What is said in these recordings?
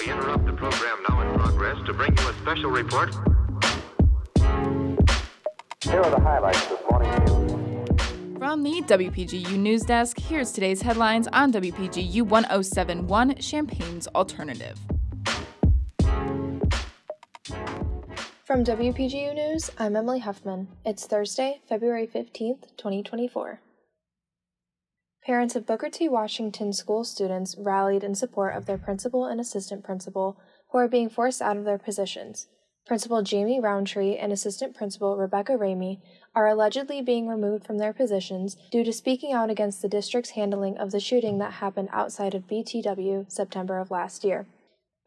We interrupt the program now in progress to bring you a special report. Here are the highlights this morning's news. From the WPGU News Desk, here's today's headlines on WPGU 1071 Champaign's Alternative. From WPGU News, I'm Emily Huffman. It's Thursday, February 15th, 2024. Parents of Booker T. Washington school students rallied in support of their principal and assistant principal who are being forced out of their positions. Principal Jamie Roundtree and Assistant Principal Rebecca Ramey are allegedly being removed from their positions due to speaking out against the district's handling of the shooting that happened outside of BTW September of last year.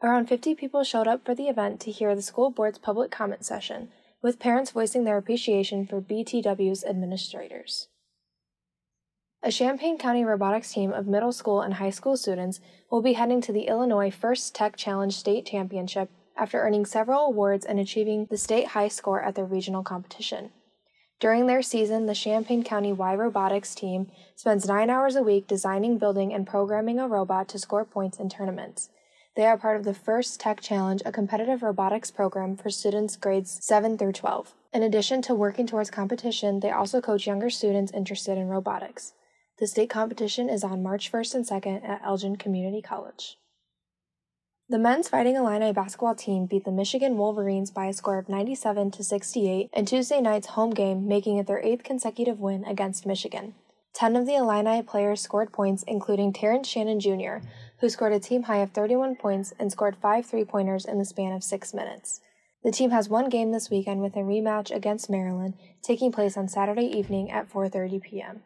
Around 50 people showed up for the event to hear the school board's public comment session, with parents voicing their appreciation for BTW's administrators. A Champaign County robotics team of middle school and high school students will be heading to the Illinois First Tech Challenge State Championship after earning several awards and achieving the state high score at their regional competition. During their season, the Champaign County Y Robotics team spends nine hours a week designing, building, and programming a robot to score points in tournaments. They are part of the First Tech Challenge, a competitive robotics program for students grades 7 through 12. In addition to working towards competition, they also coach younger students interested in robotics. The state competition is on March 1st and 2nd at Elgin Community College. The men's Fighting Illini basketball team beat the Michigan Wolverines by a score of 97 to 68 in Tuesday night's home game, making it their eighth consecutive win against Michigan. Ten of the Illini players scored points, including Terrence Shannon Jr., who scored a team high of 31 points and scored five three pointers in the span of six minutes. The team has one game this weekend with a rematch against Maryland taking place on Saturday evening at 4:30 p.m.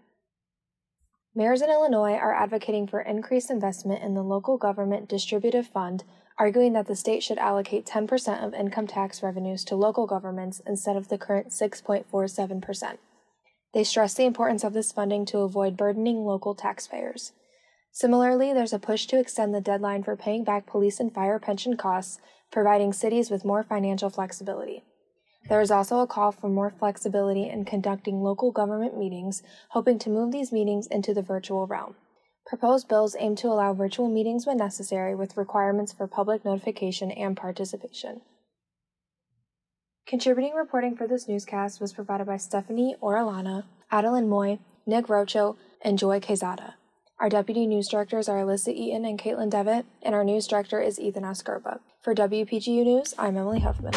Mayors in Illinois are advocating for increased investment in the local government distributive fund, arguing that the state should allocate 10% of income tax revenues to local governments instead of the current 6.47%. They stress the importance of this funding to avoid burdening local taxpayers. Similarly, there's a push to extend the deadline for paying back police and fire pension costs, providing cities with more financial flexibility. There is also a call for more flexibility in conducting local government meetings, hoping to move these meetings into the virtual realm. Proposed bills aim to allow virtual meetings when necessary with requirements for public notification and participation. Contributing reporting for this newscast was provided by Stephanie Orellana, Adelyn Mui, Nick Roacho, and Joy Quezada. Our deputy news directors are Alyssa Eaton and Caitlin Devitt, and our news director is Ethan Askerba. For WPGU News, I'm Emily Huffman.